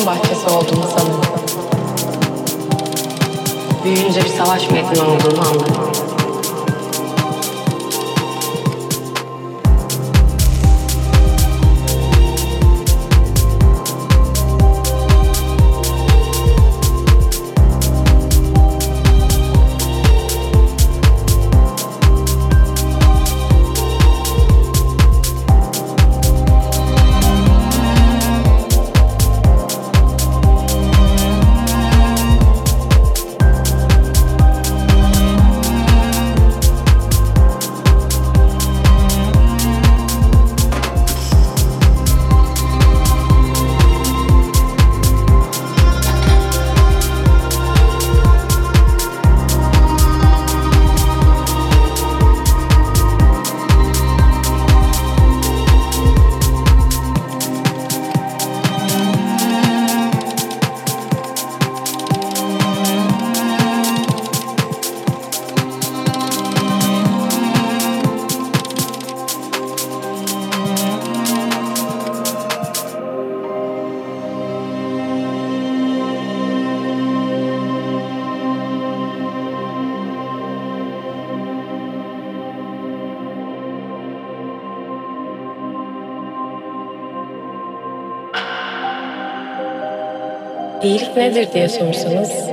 um. Nedir diye sorsanız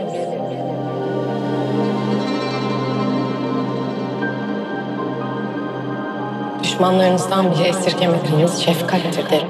düşmanlarınızdan bile esirgemediğiniz şefkattir derim.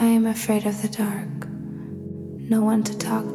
I am afraid of the dark. No one to talk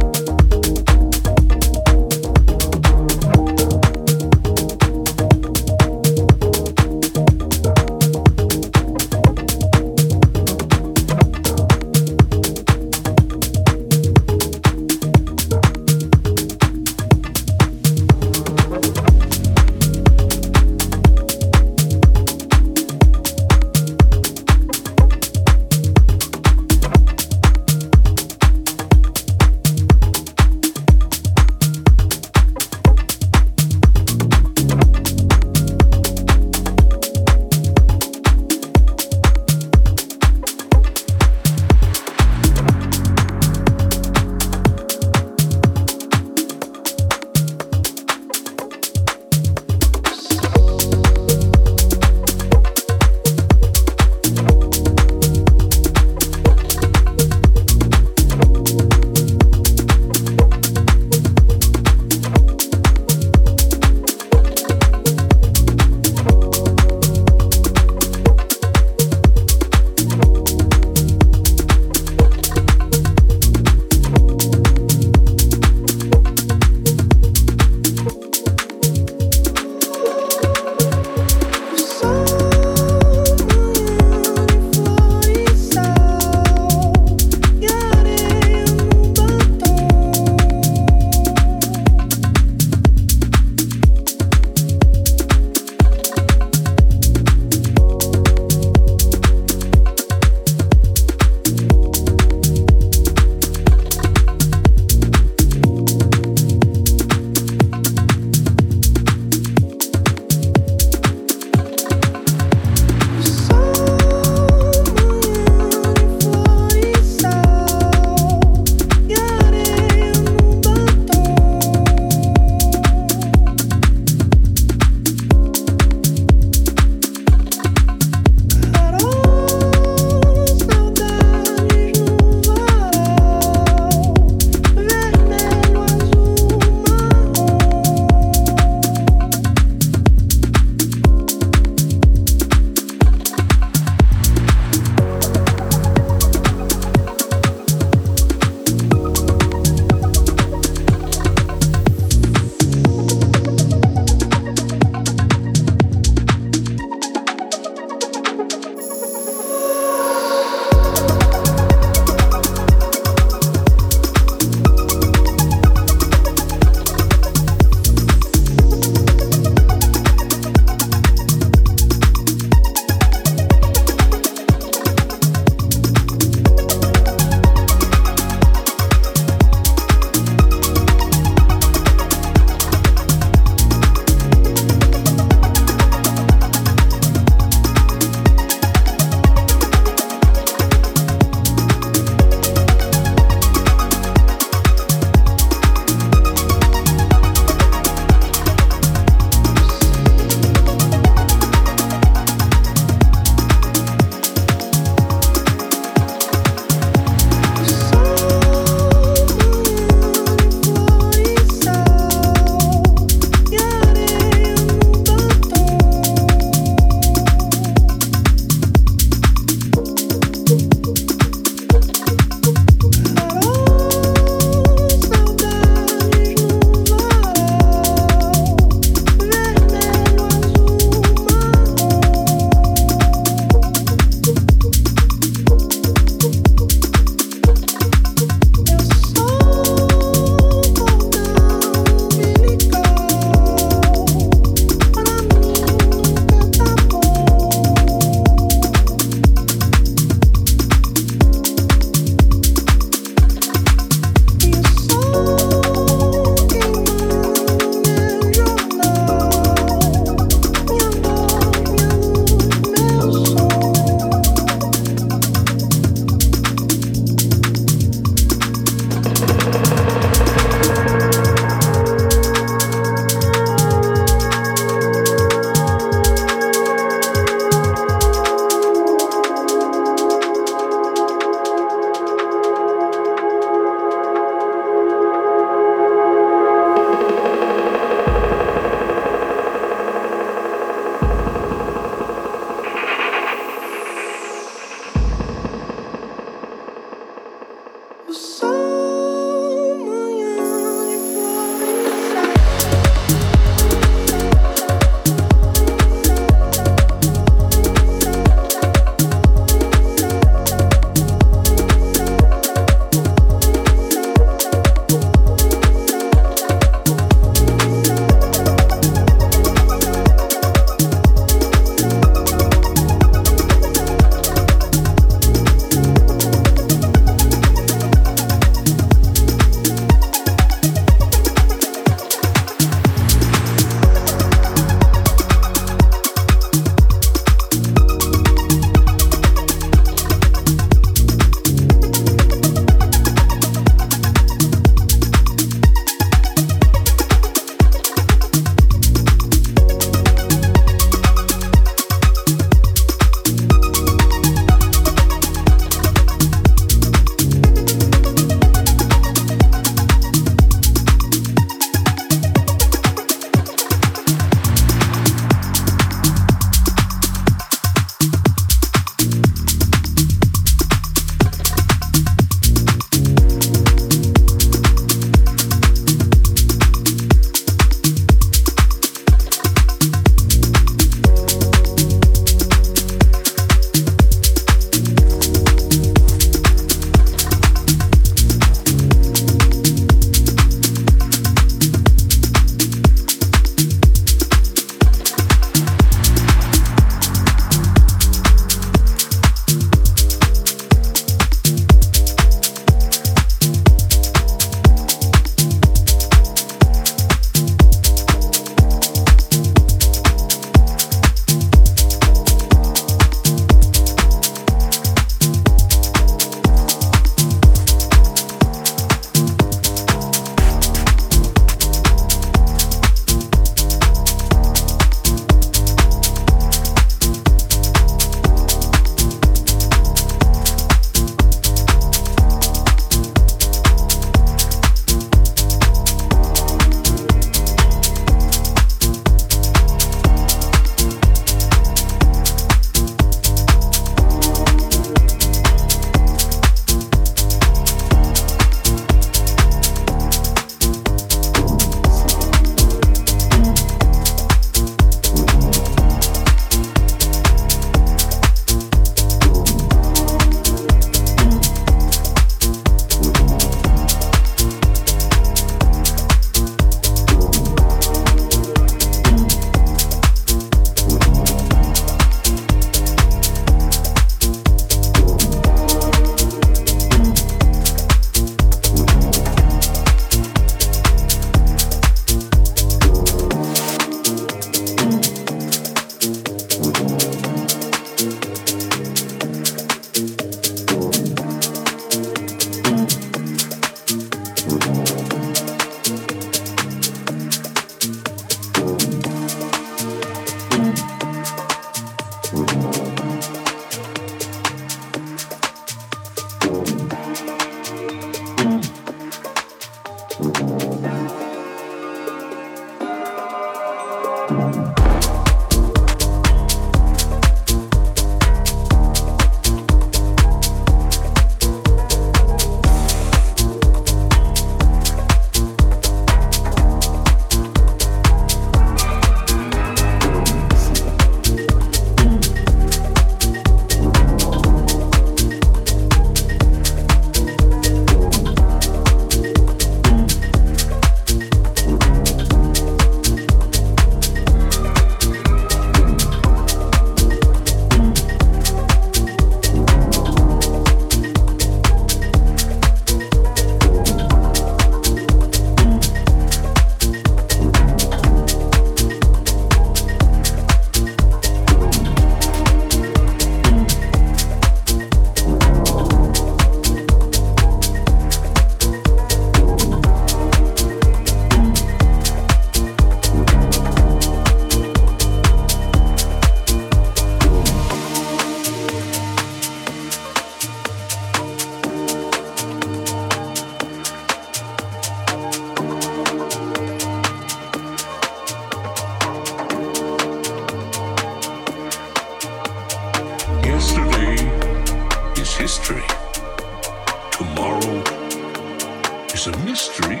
is a mystery,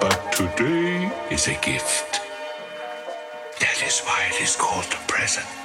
but today is a gift. That is why it is called the present.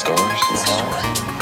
Stars.